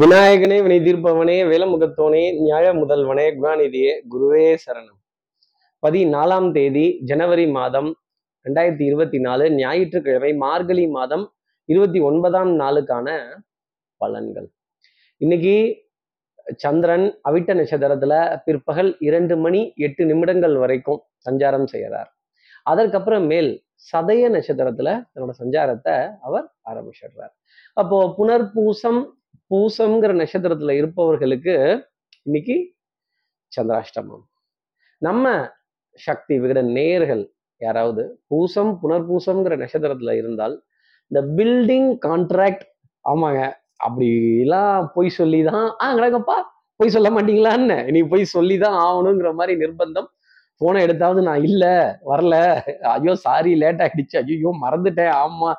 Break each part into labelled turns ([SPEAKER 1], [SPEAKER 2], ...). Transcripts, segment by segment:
[SPEAKER 1] விநாயகனே வினை தீர்ப்பவனே வேலமுகத்தோனே நியாய முதல்வனே குணாநிதியே குருவே சரணம். பதினாலாம் தேதி ஜனவரி மாதம் ரெண்டாயிரத்தி இருபத்தி நாலு ஞாயிற்றுக்கிழமை மார்கழி மாதம் இருபத்தி ஒன்பதாம் நாளுக்கான பலன்கள். இன்னைக்கு சந்திரன் அவிட்ட நட்சத்திரத்துல பிற்பகல் இரண்டு மணி எட்டு நிமிடங்கள் வரைக்கும் சஞ்சாரம் செய்கிறார். அதற்கப்புறம் மேல் சதய நட்சத்திரத்துல தன்னோட சஞ்சாரத்தை அவர் ஆரம்பிச்சிடுறார். அப்போ புனர்பூசம் பூசம்ங்கிற நட்சத்திரத்துல இருப்பவர்களுக்கு இன்னைக்கு சந்திராஷ்டமம். நம்ம சக்தி விகட நேர்கள் யாராவது பூசம் புனர்பூசம்ங்கிற நட்சத்திரத்துல இருந்தால் இந்த பில்டிங் கான்ட்ராக்ட் ஆமாங்க அப்படிலாம் பொய் சொல்லி தான் ஆ கிடக்கப்பா பொய் சொல்ல மாட்டீங்களான்னு நீ பொய் சொல்லி தான் ஆகணுங்கிற மாதிரி நிர்பந்தம் போனை எடுத்தாவது நான் இல்லை வரல ஐயோ சாரி லேட் ஆகிடுச்சு ஐயோ மறந்துட்டேன் ஆமா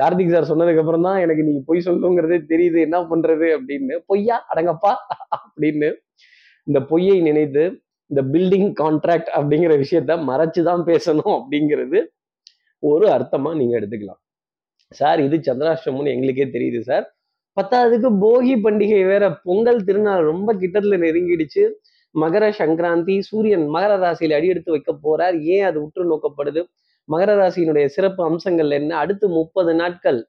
[SPEAKER 1] கார்த்திக் சார் சொன்னதுக்கு அப்புறம் தான் எனக்கு நீங்க பொய் சொல்லணுங்கிறதே தெரியுது. என்ன பண்றது அப்படின்னு பொய்யா? அடங்கப்பா! அப்படின்னு இந்த பொய்யை நினைத்து இந்த பில்டிங் கான்ட்ராக்ட் அப்படிங்கிற விஷயத்த மறைச்சு தான் பேசணும் அப்படிங்கிறது ஒரு அர்த்தமா நீங்க எடுத்துக்கலாம். சார் இது சந்திராஷ்டமம்னு எங்களுக்கே தெரியுது சார். பத்தாவதுக்கு போகி பண்டிகை வேற பொங்கல் திருநாள் ரொம்ப கிட்டத்துல நெருங்கிடுச்சு. மகர சங்கராந்தி சூரியன் மகர ராசியில அடியெடுத்து வைக்க போறார். ஏன் அது உற்று நோக்கப்படுது? மகர ராசியினுடைய சிறப்பு அம்சங்கள் என்ன? அடுத்து முப்பது நாட்கள்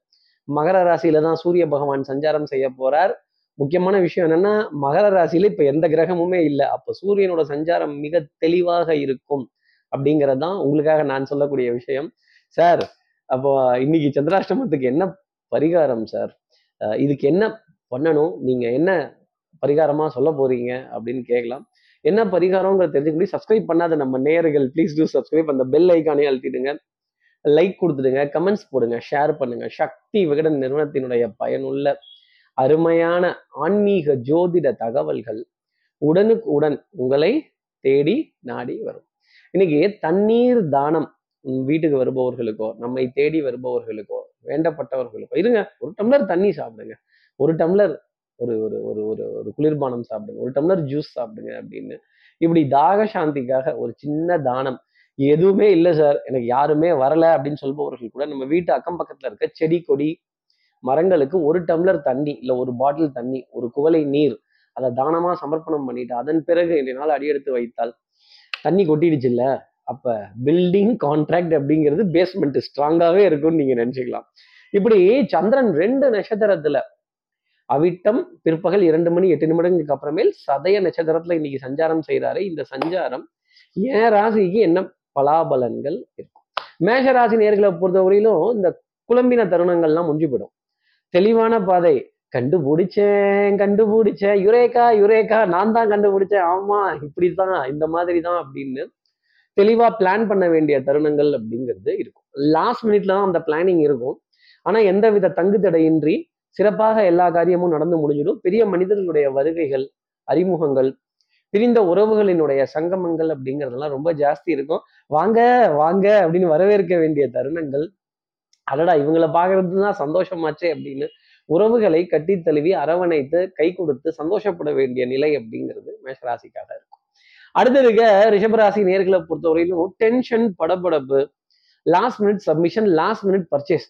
[SPEAKER 1] மகர ராசியில தான் சூரிய பகவான் சஞ்சாரம் செய்ய போறார். முக்கியமான விஷயம் என்னன்னா மகர ராசியில இப்ப எந்த கிரகமுமே இல்லை. அப்ப சூரியனோட சஞ்சாரம் மிக தெளிவாக இருக்கும் அப்படிங்கறதுதான் உங்களுக்காக நான் சொல்லக்கூடிய விஷயம். சார் அப்போ இன்னைக்கு சந்திராஷ்டமத்துக்கு என்ன பரிகாரம் சார் இதுக்கு என்ன பண்ணணும்? நீங்க என்ன பரிகாரமா சொல்ல போறீங்க அப்படின்னு கேட்கலாம். என்ன பரிகாரங்கிறத தெரிஞ்சுக்கணும் சப்ஸ்கிரைப் பண்ணாத நம்ம நேயர்கள் ப்ளீஸ் டூ சப்ஸ்கிரைப் அந்த பெல் ஐக்கானே அழுத்திடுங்க. லைக் கொடுத்துடுங்க. கமெண்ட்ஸ் போடுங்க. ஷேர் பண்ணுங்க. சக்தி விகடன் நிறுவனத்தினுடைய பயனுள்ள அருமையான ஆன்மீக ஜோதிட தகவல்கள் உடனுக்கு உடன் உங்களை தேடி நாடி வரும். இன்னைக்கு தண்ணீர் தானம் வீட்டுக்கு வருபவர்களுக்கோ நம்மை தேடி வருபவர்களுக்கோ வேண்டப்பட்டவர்களுக்கோ இருங்க ஒரு டம்ளர் தண்ணி சாப்பிடுங்க. ஒரு டம்ளர் ஒரு ஒரு ஒரு ஒரு ஒரு குளிர்பானம் சாப்பிடுங்க ஒரு டம்ளர் ஜூஸ் சாப்பிடுங்க அப்படின்னு. இப்படி தாக சாந்திக்காக ஒரு சின்ன தானம் எதுவுமே இல்லை சார் எனக்கு யாருமே வரல அப்படின்னு சொல்பவர்கள் கூட நம்ம வீட்டு அக்கம் பக்கத்துல இருக்க செடி கொடி மரங்களுக்கு ஒரு டம்ளர் தண்ணி இல்லை ஒரு பாட்டில் தண்ணி ஒரு குவளை நீர் அதை தானமாக சமர்ப்பணம் பண்ணிட்டு அதன் பிறகு இந்த நாள் அடியெடுத்து வைத்தால் தண்ணி கொட்டிடுச்சு அப்போ பில்டிங் கான்ட்ராக்ட் அப்படிங்கிறது பேஸ்மெண்ட் ஸ்ட்ராங்காகவே இருக்கும்னு நீங்கள் நினச்சிக்கலாம். இப்படி சந்திரன் ரெண்டு நட்சத்திரத்தில் அவிட்டம் பிற்பகல் இரண்டு மணி எட்டு நிமிடங்களுக்கு அப்புறமேல் சதய நட்சத்திரத்துல இன்னைக்கு சஞ்சாரம் செய்கிறாரு இந்த சஞ்சாரம் ஏன் ராசிக்கு என்ன பலாபலன்கள் இருக்கும்? மேஷ ராசி நேர்களை பொறுத்தவரையிலும் இந்த குழம்பின தருணங்கள்லாம் முடிஞ்சு போயிடும் தெளிவான பாதை. கண்டுபிடிச்சேன் கண்டுபிடிச்சேன். யுரேக்கா யுரேக்கா நான் தான் கண்டுபிடிச்சேன். ஆமா இப்படிதான் இந்த மாதிரி தான் அப்படின்னு தெளிவா பிளான் பண்ண வேண்டிய தருணங்கள் அப்படிங்கிறது இருக்கும். லாஸ்ட் மினிட்ல தான் அந்த பிளானிங் இருக்கும். ஆனா எந்தவித தங்கு தடையின்றி சிறப்பாக எல்லா காரியமும் நடந்து முடிஞ்சிடும். பெரிய மனிதர்களுடைய வருகைகள் அறிமுகங்கள் பிரிந்த உறவுகளினுடைய சங்கமங்கள் அப்படிங்கிறதெல்லாம் ரொம்ப ஜாஸ்தி இருக்கும். வாங்க வாங்க அப்படின்னு வரவேற்க வேண்டிய தருணங்கள். அடடா இவங்களை பார்க்கறது தான் சந்தோஷமாச்சே அப்படின்னு உறவுகளை கட்டி தழுவி அரவணைத்து கை கொடுத்து சந்தோஷப்பட வேண்டிய நிலை அப்படிங்கிறது மேஷராசிக்காக இருக்கும். அடுத்து இருக்க ரிஷபராசி நேர்களை பொறுத்தவரையிலும் டென்ஷன் படபடப்பு last minute submission last minute purchase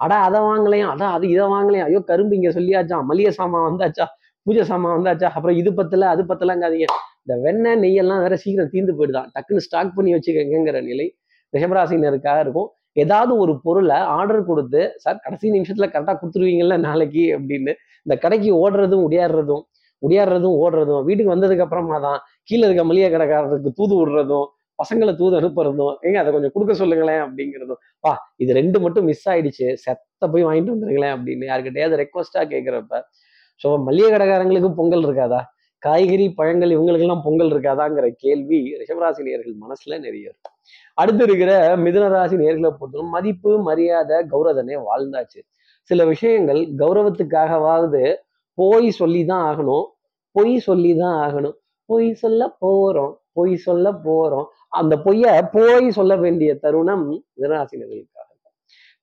[SPEAKER 1] அடா அதை வாங்கலையா? அடா அது இதை வாங்கலையா? ஐயோ கரும்பு இங்க சொல்லியாச்சா? மளிகை சாமான் வந்தாச்சா? பூஜை சாமான் வந்தாச்சா? அப்புறம் இது பத்தல அது பத்தலங்காதீங்க. இந்த வெண்ணெய் நெய்யெல்லாம் வேற சீக்கிரம் தீர்ந்து போயிடுதான் டக்குன்னு ஸ்டாக் பண்ணி வச்சுக்கங்கிற நிலை ரிஷபராசினருக்காக இருக்கும். ஏதாவது ஒரு பொருளை ஆர்டர் கொடுத்து சார் கடைசி நிமிஷத்துல கரெக்டாக கொடுத்துருவீங்கல்ல நாளைக்கு? அப்படின்னு. இந்த கடைக்கு ஓடுறதும் உடையாடுறதும் உடையாடுறதும் ஓடுறதும் வீட்டுக்கு வந்ததுக்கு அப்புறமா தான் கீழே இருக்க மளிகை கடைக்காரருக்கு தூது விடுறதும் பசங்களை தூது அனுப்புறதும் ஏங்க அதை கொஞ்சம் கொடுக்க சொல்லுங்களேன் அப்படிங்கிறதும். வா இது ரெண்டு மட்டும் மிஸ் ஆயிடுச்சு. செத்த போய் வாங்கிட்டு வந்துருங்களேன் அப்படின்னு யாருக்கிட்டையாவது ரெக்வஸ்டா கேட்குறப்ப ஸோ மளிகை கடைக்காரங்களுக்கு பொங்கல் இருக்காதா? காய்கறி பழங்கள் இவங்களுக்கெல்லாம் பொங்கல் இருக்காதாங்கிற கேள்வி ரிஷபராசி நேர்கள் மனசுல நிறைய இருக்கும் அடுத்து இருக்கிற மிதுனராசி நேர்களை பொறுத்தவரை மதிப்பு மரியாதை கௌரவனே வாழ்ந்தாச்சு. சில விஷயங்கள் கௌரவத்துக்காகவாவது போய் சொல்லி தான் ஆகணும். பொய் சொல்லி தான் ஆகணும். பொய் சொல்ல போறோம். பொய் சொல்ல போறோம். அந்த பொய்ய போய் சொல்ல வேண்டிய தருணம் மிதனராசினர்களுக்காக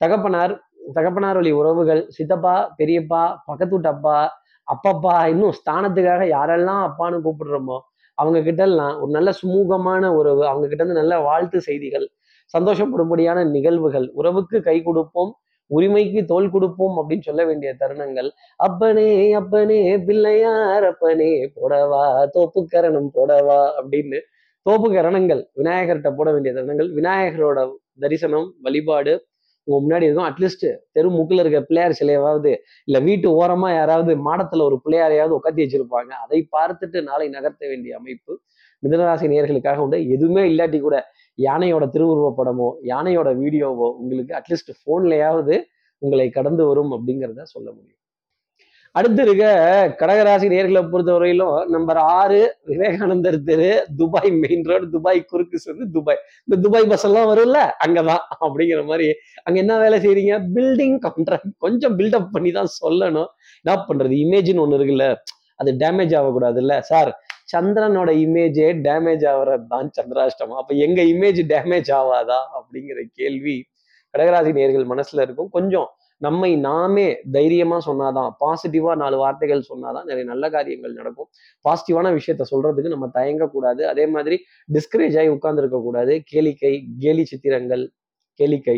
[SPEAKER 1] தகப்பனார் தகப்பனார் வழி உறவுகள் சித்தப்பா பெரியப்பா பக்கத்து அப்பா அப்பப்பா இன்னும் ஸ்தானத்துக்காக யாரெல்லாம் அப்பான்னு கூப்பிடுறோமோ அவங்க கிட்ட எல்லாம் ஒரு நல்ல சுமூகமான உறவு அவங்க கிட்ட இருந்து நல்ல வாழ்த்து செய்திகள் சந்தோஷப்படும்படியான நிகழ்வுகள் உறவுக்கு கை கொடுப்போம் உரிமைக்கு தோல் கொடுப்போம் அப்படின்னு சொல்ல வேண்டிய தருணங்கள். அப்பனே அப்பனே பிள்ளையார் அப்பனே போடவா தோப்புக்கரணம் போடவா அப்படின்னு தோப்பு கரணங்கள் விநாயகர்கிட்ட போட வேண்டிய தருணங்கள் விநாயகரோட தரிசனம் வழிபாடு உங்க முன்னாடி இருக்கும் அட்லீஸ்ட் தெரு மூக்கில் இருக்க பிள்ளையார் சிலையாவது இல்ல வீட்டு ஓரமா யாராவது மாடத்துல ஒரு பிள்ளையாரையாவது உட்காத்தி வச்சிருப்பாங்க. அதை பார்த்துட்டு நாளை நகர்த்த வேண்டிய அமைப்பு மிதனராசி நேர்களுக்காக உண்டு. எதுவுமே இல்லாட்டி கூட யானையோட திருவுருவ படமோ யானையோட வீடியோவோ உங்களுக்கு அட்லீஸ்ட் போன்லயாவது உங்களை கடந்து வரும் அப்படிங்கிறத சொல்ல முடியும். அடுத்து இருக்க கடகராசி நேர்களை பொறுத்தவரையிலும் நம்பர் ஆறு விவேகானந்தர் தெரு துபாய் மெயின் ரோடு துபாய் குறுக்கு சொல்லி துபாய். இந்த துபாய் பஸ் எல்லாம் வரும்ல அங்கதான் அப்படிங்கிற மாதிரி. அங்க என்ன வேலை செய்றீங்க? பில்டிங் கான்ட்ராக்ட் கொஞ்சம் பில்டப் பண்ணி தான் சொல்லணும். என்ன பண்றது? இமேஜ்னு ஒண்ணு இருக்குல்ல அது டேமேஜ் ஆகக்கூடாதுல்ல. சார் சந்திரனோட இமேஜே டேமேஜ் ஆகுறது தான் சந்திராஷ்டமம். அப்ப எங்க இமேஜ் டேமேஜ் ஆகாதா அப்படிங்கிற கேள்வி கடகராசி நேர்கள் மனசுல இருக்கும். கொஞ்சம் நம்மை நாமே தைரியமா சொன்னாதான் பாசிட்டிவா நாலு வார்த்தைகள் சொன்னாதான் நிறைய நல்ல காரியங்கள் நடக்கும். பாசிட்டிவான விஷயத்த சொல்றதுக்கு நம்ம தயங்கக்கூடாது. அதே மாதிரி டிஸ்கரேஜ் ஆகி உட்கார்ந்து இருக்கக்கூடாது கேளிக்கை கேலி சித்திரங்கள் கேளிக்கை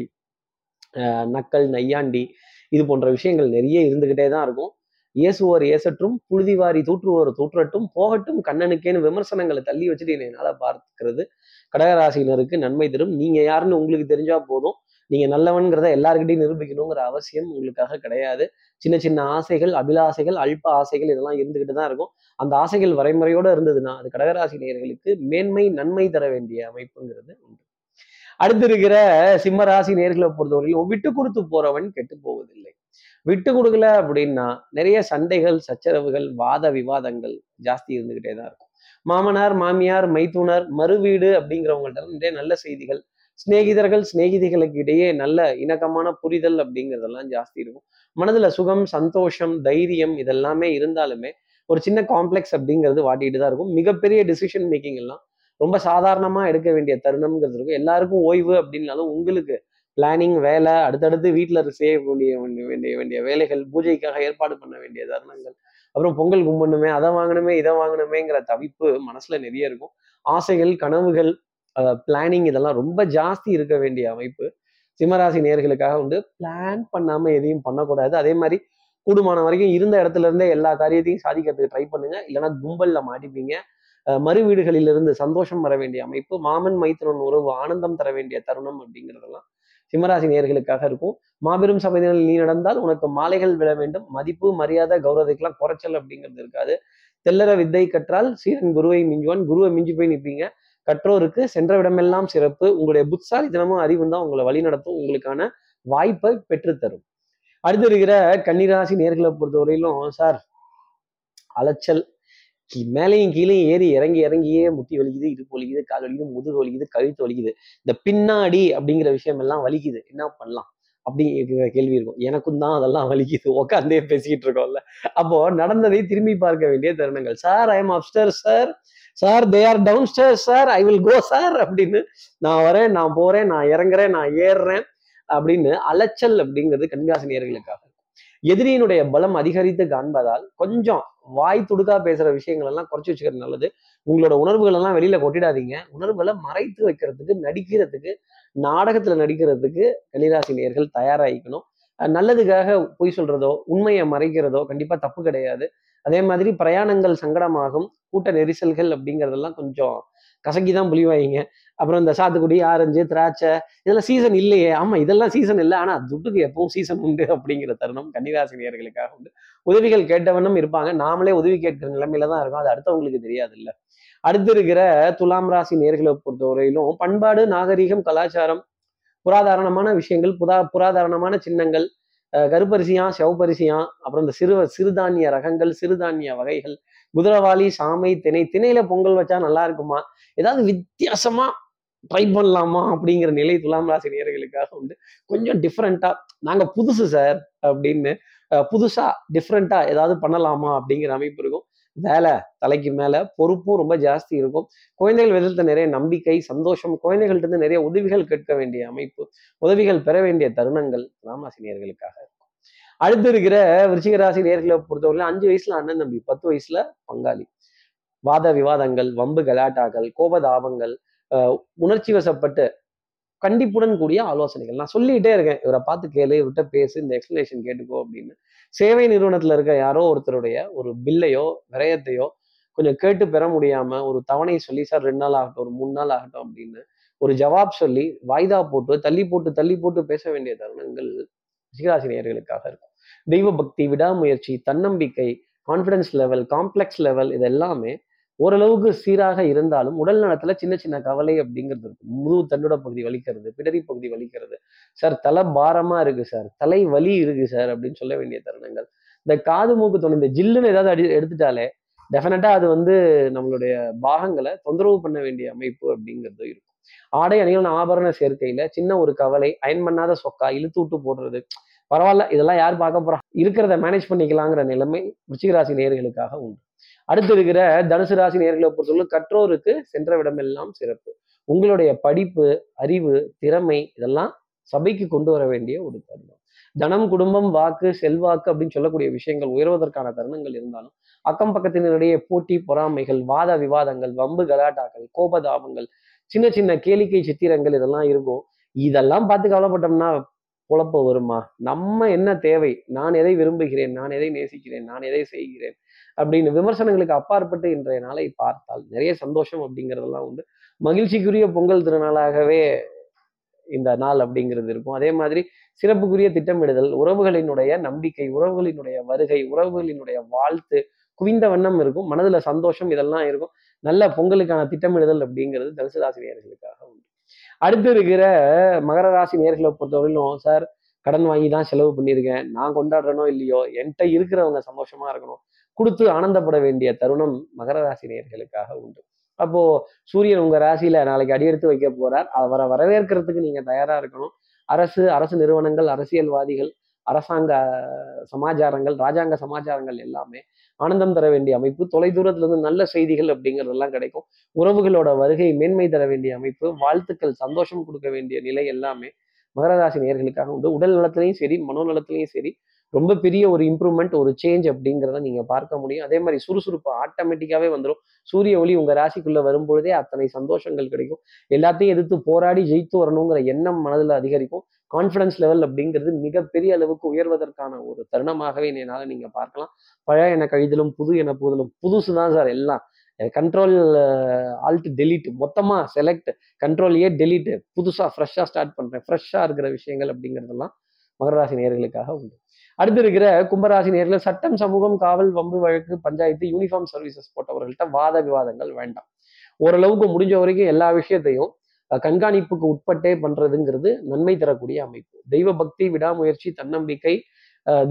[SPEAKER 1] நக்கல் நையாண்டி இது போன்ற விஷயங்கள் நிறைய இருந்துகிட்டே தான் இருக்கும். இயேசுவோர் ஏசற்றும் புழுதிவாரி தூற்றுவோர் தூற்றட்டும் போகட்டும் கண்ணனுக்கேன்னு விமர்சனங்களை தள்ளி வச்சுட்டு என்னால் பார்க்கிறது. கடகராசினருக்கு நன்மை தரும். நீங்க யாருன்னு உங்களுக்கு தெரிஞ்சா போதும். நீங்க நல்லவன்கிறத எல்லாருக்கிட்டையும் நிரூபிக்கணுங்கிற அவசியம் உங்களுக்காக கிடையாது. சின்ன சின்ன ஆசைகள் அபிலாசைகள் அல்ப ஆசைகள் இதெல்லாம் இருந்துகிட்டு தான் இருக்கும். அந்த ஆசைகள் வரைமுறையோட இருந்ததுன்னா அது கடகராசி நேயர்களுக்கு மேன்மை நன்மை தர வேண்டிய அமைப்புங்கிறது உண்டு. அடுத்து இருக்கிற சிம்ம ராசி நேர்களை பொறுத்தவரையிலும் விட்டு கொடுத்து போறவன் கெட்டு போவதில்லை. விட்டு கொடுக்கல அப்படின்னா நிறைய சண்டைகள் சச்சரவுகள் வாத விவாதங்கள் ஜாஸ்தி இருந்துகிட்டே தான் இருக்கும். மாமனார் மாமியார் மைத்துனர் மறுவீடு அப்படிங்கிறவங்கள்ட்ட நிறைய நல்ல செய்திகள் சிநேகிதர்கள் சிநேகிதிகளுக்கு இடையே நல்ல இணக்கமான புரிதல் அப்படிங்கிறதெல்லாம் ஜாஸ்தி இருக்கும். மனதுல சுகம் சந்தோஷம் தைரியம் இதெல்லாமே இருந்தாலுமே ஒரு சின்ன காம்ப்ளெக்ஸ் அப்படிங்கிறது வாட்டிட்டு தான் இருக்கும். மிகப்பெரிய டிசிஷன் மேக்கிங் எல்லாம் ரொம்ப சாதாரணமா எடுக்க வேண்டிய தருணம்ங்கிறது இருக்கும். எல்லாருக்கும் ஓய்வு அப்படின்னாலும் உங்களுக்கு பிளானிங் வேலை அடுத்தடுத்து வீட்டில் செய்ய வேண்டிய வேண்டிய வேண்டிய வேலைகள் பூஜைக்காக ஏற்பாடு பண்ண வேண்டிய தருணங்கள் அப்புறம் பொங்கல் கும்பிடணுமே அதை வாங்கணுமே இதை வாங்கணுமேங்கிற தவிப்பு மனசுல நிறைய இருக்கும். ஆசைகள் கனவுகள் பிளானிங் இதெல்லாம் ரொம்ப ஜாஸ்தி இருக்க வேண்டிய அமைப்பு. சிம்மராசி நேர்களுக்காக உண்டு. பிளான் பண்ணாம எதையும் பண்ணக்கூடாது. அதே மாதிரி கூடுமான வரைக்கும் இருந்த இடத்துல இருந்தே எல்லா காரியத்தையும் சாதிக்கிறதுக்கு ட்ரை பண்ணுங்க. இல்லைன்னா கும்பல்ல மாட்டிப்பீங்க. மறு வீடுகளிலிருந்து சந்தோஷம் வர வேண்டிய அமைப்பு. மாமன் மைத்திரன் உறவு ஆனந்தம் தர வேண்டிய தருணம் அப்படிங்கிறதெல்லாம் சிம்மராசி நேர்களுக்காக இருக்கும். மாபெரும் சபையினர் நீ நடந்தால் உனக்கு மாலைகள் விழ வேண்டும். மதிப்பு மரியாதை கௌரவத்துக்கெல்லாம் குறைச்சல் அப்படிங்கிறது இருக்காது. தெல்லற வித்தை கற்றால் சீரன் குருவை மிஞ்சுவான். குருவை மிஞ்சி போய் நிற்பீங்க. கற்றோருக்கு சென்ற விடமெல்லாம் சிறப்பு. உங்களுடைய புத்தாலித்தனமும் அறிவும் தான் உங்களை வழி நடத்தும் உங்களுக்கான வாய்ப்பை பெற்றுத்தரும். அடுத்து இருக்கிற கன்னிராசி நேர்களை பொறுத்தவரையிலும் சார் அலைச்சல். மேலையும் கீழே ஏறி இறங்கி இறங்கியே முட்டி வலிக்குது இடுப்பு வலிக்குது கால் வலிக்குது முதுகு வலிக்குது கழுத்து வலிக்குது. இந்த பின்னாடி அப்படிங்கிற விஷயம் எல்லாம் வலிக்குது. என்ன பண்ணலாம்? அப்படிங்கிற கேள்வி இருக்கும். எனக்கும் தான் அதெல்லாம் வலிக்குது. உட்காந்தே பேசிக்கிட்டு இருக்கோம்ல. அப்போ நடந்ததை திரும்பி பார்க்க வேண்டிய தருணங்கள். Sir I am after sir sir they are down stair sir I will go sir அப்படின்னு நான் வரேன் நான் போறேன் நான் இறங்குறேன் நான் ஏறுறேன் அப்படின்னு அலைச்சல் அப்படிங்கிறது கன்னிராசி நேர்களுக்காக எதிரியினுடைய பலம் அதிகரித்து காண்பதால் கொஞ்சம் வாய் துடுக்கா பேசுற விஷயங்கள் எல்லாம் குறைச்சி வச்சுக்கிறது நல்லது. உங்களோட உணர்வுகள் எல்லாம் வெளியில கொட்டிடாதீங்க. உணர்வுகளை மறைத்து வைக்கிறதுக்கு நடிக்கிறதுக்கு நாடகத்துல நடிக்கிறதுக்கு கன்னிராசி நேர்கள் தயாராகிக்கணும் நல்லதுக்காக பொய் சொல்றதோ உண்மையை மறைக்கிறதோ கண்டிப்பா தப்பு கிடையாது. அதே மாதிரி பிரயாணங்கள் சங்கடமாகும். கூட்ட நெரிசல்கள் அப்படிங்கிறதெல்லாம் கொஞ்சம் கசக்கிதான் புளிவாயிங்க அப்புறம் இந்த சாத்துக்குடி ஆரஞ்சு திராட்சை இதெல்லாம் சீசன் இல்லையே. ஆமா இதெல்லாம் சீசன் இல்லை. ஆனா துட்டுக்கு எப்பவும் சீசன் உண்டு அப்படிங்கிற தருணம் கன்னிராசினியர்களுக்காக உண்டு. உதவிகள் கேட்டவனும் இருப்பாங்க. நாமளே உதவி கேட்கிற நிலைமையில தான் இருக்கும். அது அடுத்தவங்களுக்கு தெரியாது இல்ல அடுத்து இருக்கிற துலாம் ராசி நேர்களை பொறுத்தவரையிலும் பண்பாடு நாகரீகம் கலாச்சாரம் புராதாரணமான விஷயங்கள் புதா புராதாரணமான சின்னங்கள் கருப்பரிசியா செவப்பரிசியாம் அப்புறம் இந்த சிறு சிறுதானிய ரகங்கள் சிறுதானிய வகைகள் குதிரவாளி சாமை திணை திணையில பொங்கல் வச்சா நல்லா இருக்குமா? ஏதாவது வித்தியாசமா ட்ரை பண்ணலாமா? அப்படிங்கிற நிலை துலாம் ராசி நேர்களுக்காக உண்டு. கொஞ்சம் டிஃப்ரெண்டா நாங்க புதுசு சார் அப்படின்னு புதுசா டிஃப்ரெண்டா ஏதாவது பண்ணலாமா? அப்படிங்கிற அமைப்பு இருக்கும். வேலை தலைக்கு மேல பொறுப்பும் ரொம்ப ஜாஸ்தி இருக்கும். குழந்தைகள் விதத்துல நிறைய நம்பிக்கை சந்தோஷம் குழந்தைகள்ட்ட இருந்து நிறைய உதவிகள் கேட்க வேண்டிய அமைப்பு உதவிகள் பெற வேண்டிய தருணங்கள் ராமாசினியர்களுக்காக இருக்கும். அடுத்து இருக்கிற விருச்சிகராசி நேர்களை பொறுத்தவரையில அஞ்சு வயசுல அண்ணன் தம்பி பத்து வயசுல பங்காளி. வாத விவாதங்கள் வம்பு கலாட்டாக்கள் கோபதாபங்கள் உணர்ச்சி வசப்பட்டு கண்டிப்புடன் கூடிய ஆலோசனைகள். நான் சொல்லிட்டே இருக்கேன். இவரை பார்த்து கேளு இவர்கிட்ட பேசு இந்த எக்ஸ்பிளேஷன் கேட்டுக்கோ அப்படின்னு. சேவை நிறுவனத்தில் இருக்க யாரோ ஒருத்தருடைய ஒரு பில்லையோ விரயத்தையோ கொஞ்சம் கேட்டு பெற முடியாம ஒரு தவணை சொல்லி சார் ரெண்டு நாள் ஆகட்டும் ஒரு மூணு நாள் ஆகட்டும் அப்படின்னு ஒரு ஜவாப் சொல்லி வாய்தா போட்டு தள்ளி போட்டு தள்ளி போட்டு பேச வேண்டிய தருணங்கள் ரிஷிராசினியர்களுக்காக இருக்கும். தெய்வ பக்தி விடாமுயற்சி தன்னம்பிக்கை கான்ஃபிடன்ஸ் லெவல் காம்ப்ளெக்ஸ் லெவல் இது எல்லாமே ஓரளவுக்கு சீராக இருந்தாலும் உடல் நலத்துல சின்ன சின்ன கவலை அப்படிங்கிறது இருக்கு முதுகு தண்டுட பகுதி வலிக்கிறது பிடரி பகுதி வலிக்கிறது. சார் தலை பாரமா இருக்கு சார் தலை வலி இருக்கு சார் அப்படின்னு சொல்ல வேண்டிய தருணங்கள். இந்த காது மூக்கு துணை இந்த ஜில்லுன்னு ஏதாவது அடி எடுத்துட்டாலே டெஃபினட்டா அது வந்து நம்மளுடைய பாகங்களை தொந்தரவு பண்ண வேண்டிய அமைப்பு அப்படிங்கிறது இருக்கும். ஆடை அணிகள் ஆபரண சேர்க்கையில சின்ன ஒரு கவலை அயன் பண்ணாத சொக்கா இழுத்து விட்டு போடுறது. பரவாயில்ல இதெல்லாம் யார் பார்க்க போறா? இருக்கிறத மேனேஜ் பண்ணிக்கலாங்கிற நிலைமை ருச்சிகராசி நேர்களுக்காக உண்டு. அடுத்து இருக்கிற தனுசு ராசி நேர்களை பொறுத்தவரை கற்றோருக்கு சென்ற விடமெல்லாம் சிறப்பு. உங்களுடைய படிப்பு அறிவு திறமை இதெல்லாம் சபைக்கு கொண்டு வர வேண்டிய ஒரு தருணம். தனம் குடும்பம் வாக்கு செல்வாக்கு அப்படின்னு சொல்லக்கூடிய விஷயங்கள் உயர்வதற்கான தருணங்கள் இருந்தாலும் அக்கம் பக்கத்தினருடைய போட்டி பொறாமைகள் வாத விவாதங்கள் வம்பு கலாட்டாக்கள் கோபதாபங்கள் சின்ன சின்ன கேளிக்கை சித்திரங்கள் இதெல்லாம் இருக்கும். இதெல்லாம் பார்த்து கவலைப்பட்டோம்னா குழப்பம் வருமா? நம்ம என்ன தேவை? நான் எதை விரும்புகிறேன்? நான் எதை நேசிக்கிறேன்? நான் எதை செய்கிறேன்? அப்படின்னு விமர்சனங்களுக்கு அப்பாற்பட்டு இன்றைய நாளை பார்த்தால் நிறைய சந்தோஷம் அப்படிங்கிறதெல்லாம் உண்டு. மகிழ்ச்சிக்குரிய பொங்கல் திருநாளாகவே இந்த நாள் அப்படிங்கிறது இருக்கும். அதே மாதிரி சிறப்புக்குரிய திட்டமிடுதல் உறவுகளினுடைய நம்பிக்கை உறவுகளினுடைய வருகை உறவுகளினுடைய வாழ்த்து குவிந்த வண்ணம் இருக்கும். மனதுல சந்தோஷம் இதெல்லாம் இருக்கும். நல்ல பொங்கலுக்கான திட்டமிடுதல் அப்படிங்கிறது தனுசு ராசி உண்டு. அடுத்து இருக்கிற மகர ராசி நேர்களை பொறுத்தவரையிலும் சார் கடன் வாங்கி தான் செலவு பண்ணியிருக்கேன். நான் கொண்டாடுறனோ இல்லையோ என்கிட்ட இருக்கிறவங்க சந்தோஷமா இருக்கணும். கொடுத்து ஆனந்தப்பட வேண்டிய தருணம் மகர ராசி நேர்களுக்காக உண்டு. அப்போ சூரியன் உங்க ராசியில நாளைக்கு அடியெடுத்து வைக்க போறார். அவரை வரவேற்கிறதுக்கு நீங்க தயாரா இருக்கணும். அரசு அரசு நிறுவனங்கள் அரசியல்வாதிகள் அரசாங்க சமாச்சாரங்கள் ராஜாங்க சமாச்சாரங்கள் எல்லாமே ஆனந்தம் தர வேண்டிய அமைப்பு தொலைதூரத்திலிருந்து நல்ல செய்திகள் அப்படிங்கிறதெல்லாம் கிடைக்கும். உறவுகளோட வருகை மேன்மை தர வேண்டிய அமைப்பு வாழ்த்துக்கள் சந்தோஷம் கொடுக்க வேண்டிய நிலை எல்லாமே மகரராசி நேர்களுக்காக உண்டு. உடல் நலத்திலையும் சரி மனோநலத்திலையும் சரி ரொம்ப பெரிய ஒரு இம்ப்ரூவ்மெண்ட் ஒரு சேஞ்ச் அப்படிங்கிறத நீங்க பார்க்க முடியும். அதே மாதிரி சுறுசுறுப்பு ஆட்டோமேட்டிக்காவே வந்துடும் சூரிய ஒளி உங்க ராசிக்குள்ள வரும்பொழுதே அத்தனை சந்தோஷங்கள் கிடைக்கும். எல்லாத்தையும் எதிர்த்து போராடி ஜெயித்து வரணுங்கிற எண்ணம் மனதில் அதிகரிக்கும். கான்ஃபிடன்ஸ் லெவல் அப்படிங்கிறது மிகப்பெரிய அளவுக்கு உயர்வதற்கான ஒரு தருணமாகவே என்னால் நீங்க பார்க்கலாம். பழைய என கழிதலும் புது என புதலும் புதுசு தான் சார் எல்லாம். கண்ட்ரோல் ஆல்ட் டெலிட் மொத்தமா செலக்ட் கண்ட்ரோல் ஏ டெலிட் புதுசா ஃப்ரெஷ்ஷாக ஸ்டார்ட் பண்றேன். ஃப்ரெஷ்ஷாக இருக்கிற விஷயங்கள் அப்படிங்கிறதெல்லாம் மகராசி நேர்களுக்காக உண்டு. அடுத்து இருக்கிற கும்பராசி நேரில் சட்டம் சமூகம் காவல் வம்பு வழக்கு பஞ்சாயத்து யூனிஃபார்ம் சர்வீசஸ் போட்டவர்கள்ட்ட வாத விவாதங்கள் வேண்டாம். ஓரளவுக்கு முடிஞ்ச வரைக்கும் எல்லா விஷயத்தையும் கண்காணிப்புக்கு உட்பட்டே பண்றதுங்கிறது நன்மை தரக்கூடிய அமைப்பு. தெய்வ பக்தி விடாமுயற்சி தன்னம்பிக்கை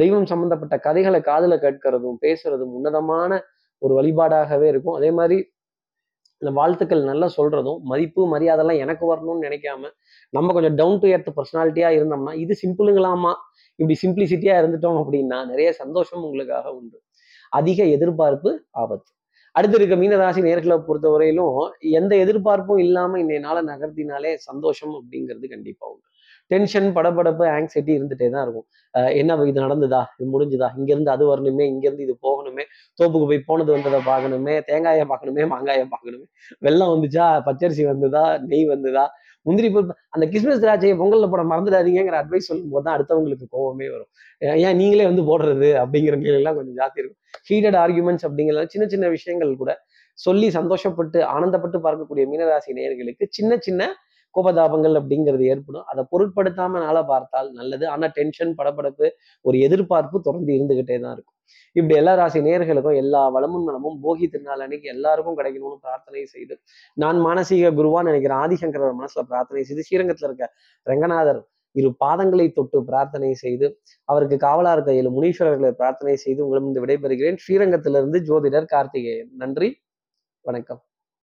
[SPEAKER 1] தெய்வம் சம்பந்தப்பட்ட கதைகளை காதல கேட்கறதும் பேசுறதும் உன்னதமான ஒரு வழிபாடாகவே இருக்கும். அதே மாதிரி இந்த வாழ்த்துக்கள் நல்லா சொல்றதும் மதிப்பு மரியாதைலாம் எனக்கு வரணும்னு நினைக்காம நம்ம கொஞ்சம் டவுன் டு எர்த் பர்சனாலிட்டியாக இருந்தோம்னா இது சிம்பிளுங்களாமா இப்படி சிம்பிளிசிட்டியாக இருந்துட்டோம் அப்படின்னா நிறைய சந்தோஷம் உங்களுக்காக உண்டு. அதிக எதிர்பார்ப்பு ஆபத்து. அடுத்து இருக்க மீனராசி நேர்களை பொறுத்தவரையிலும் எந்த எதிர்பார்ப்பும் இல்லாம இன்னைய நாளை நகர்த்தினாலே சந்தோஷம் அப்படிங்கிறது கண்டிப்பா உண்டு. டென்ஷன் படபடப்பு ஆங்ஸைட்டி இருந்துகிட்டே தான் இருக்கும். என்ன இது நடந்ததா? இது முடிஞ்சுதா? இங்கேருந்து அது வரணுமே இங்கேருந்து இது போகணுமே தோப்புக்கு போய் போனது வந்ததை பார்க்கணுமே தேங்காயை பார்க்கணுமே மாங்காயை பார்க்கணுமே வெள்ளம் வந்துச்சா? பச்சரிசி வந்ததா? நெய் வந்ததா? முந்திரி பருப்பு அந்த கிறிஸ்மஸ் திராட்சையை பொங்கலில் போட மறந்துடாதீங்கிற அட்வைஸ் சொல்லும்போது தான் அடுத்தவங்களுக்கு கோவமே வரும். ஏன் நீங்களே வந்து போடுறது? அப்படிங்கிற கேள்விலாம் கொஞ்சம் ஜாஸ்தி இருக்கும். ஹீட்டட் ஆர்குமெண்ட்ஸ் அப்படிங்கிற சின்ன சின்ன விஷயங்கள் கூட சொல்லி சந்தோஷப்பட்டு ஆனந்தப்பட்டு பார்க்கக்கூடிய மீனராசி நேயர்களுக்கு சின்ன சின்ன கோபதாபங்கள் அப்படிங்கிறது ஏற்படும். அதை பொருட்படுத்தாம நாள பார்த்தால் நல்லது. ஆனா டென்ஷன் படப்படப்பு ஒரு எதிர்பார்ப்பு தொடர்ந்து இருந்துகிட்டே தான் இருக்கும். இப்படி எல்லா ராசி நேர்களுக்கும் எல்லா வளமும் நலமும் போகி திருநாள் அன்னைக்கு எல்லாருக்கும் கிடைக்கணும்னு பிரார்த்தனை செய்து நான் மானசீக குருவான்னு நினைக்கிறேன் ஆதிசங்கர மனசுல பிரார்த்தனை செய்து ஸ்ரீரங்கத்துல இருக்க ரங்கநாதர் இரு பாதங்களை தொட்டு பிரார்த்தனை செய்து அவருக்கு காவலா இருக்க ஏழு முனீஸ்வரர்களை பிரார்த்தனை செய்து உங்களிடம் விடைபெறுகிறேன். ஸ்ரீரங்கத்திலிருந்து ஜோதிடர் கார்த்திகேயன். நன்றி. வணக்கம்.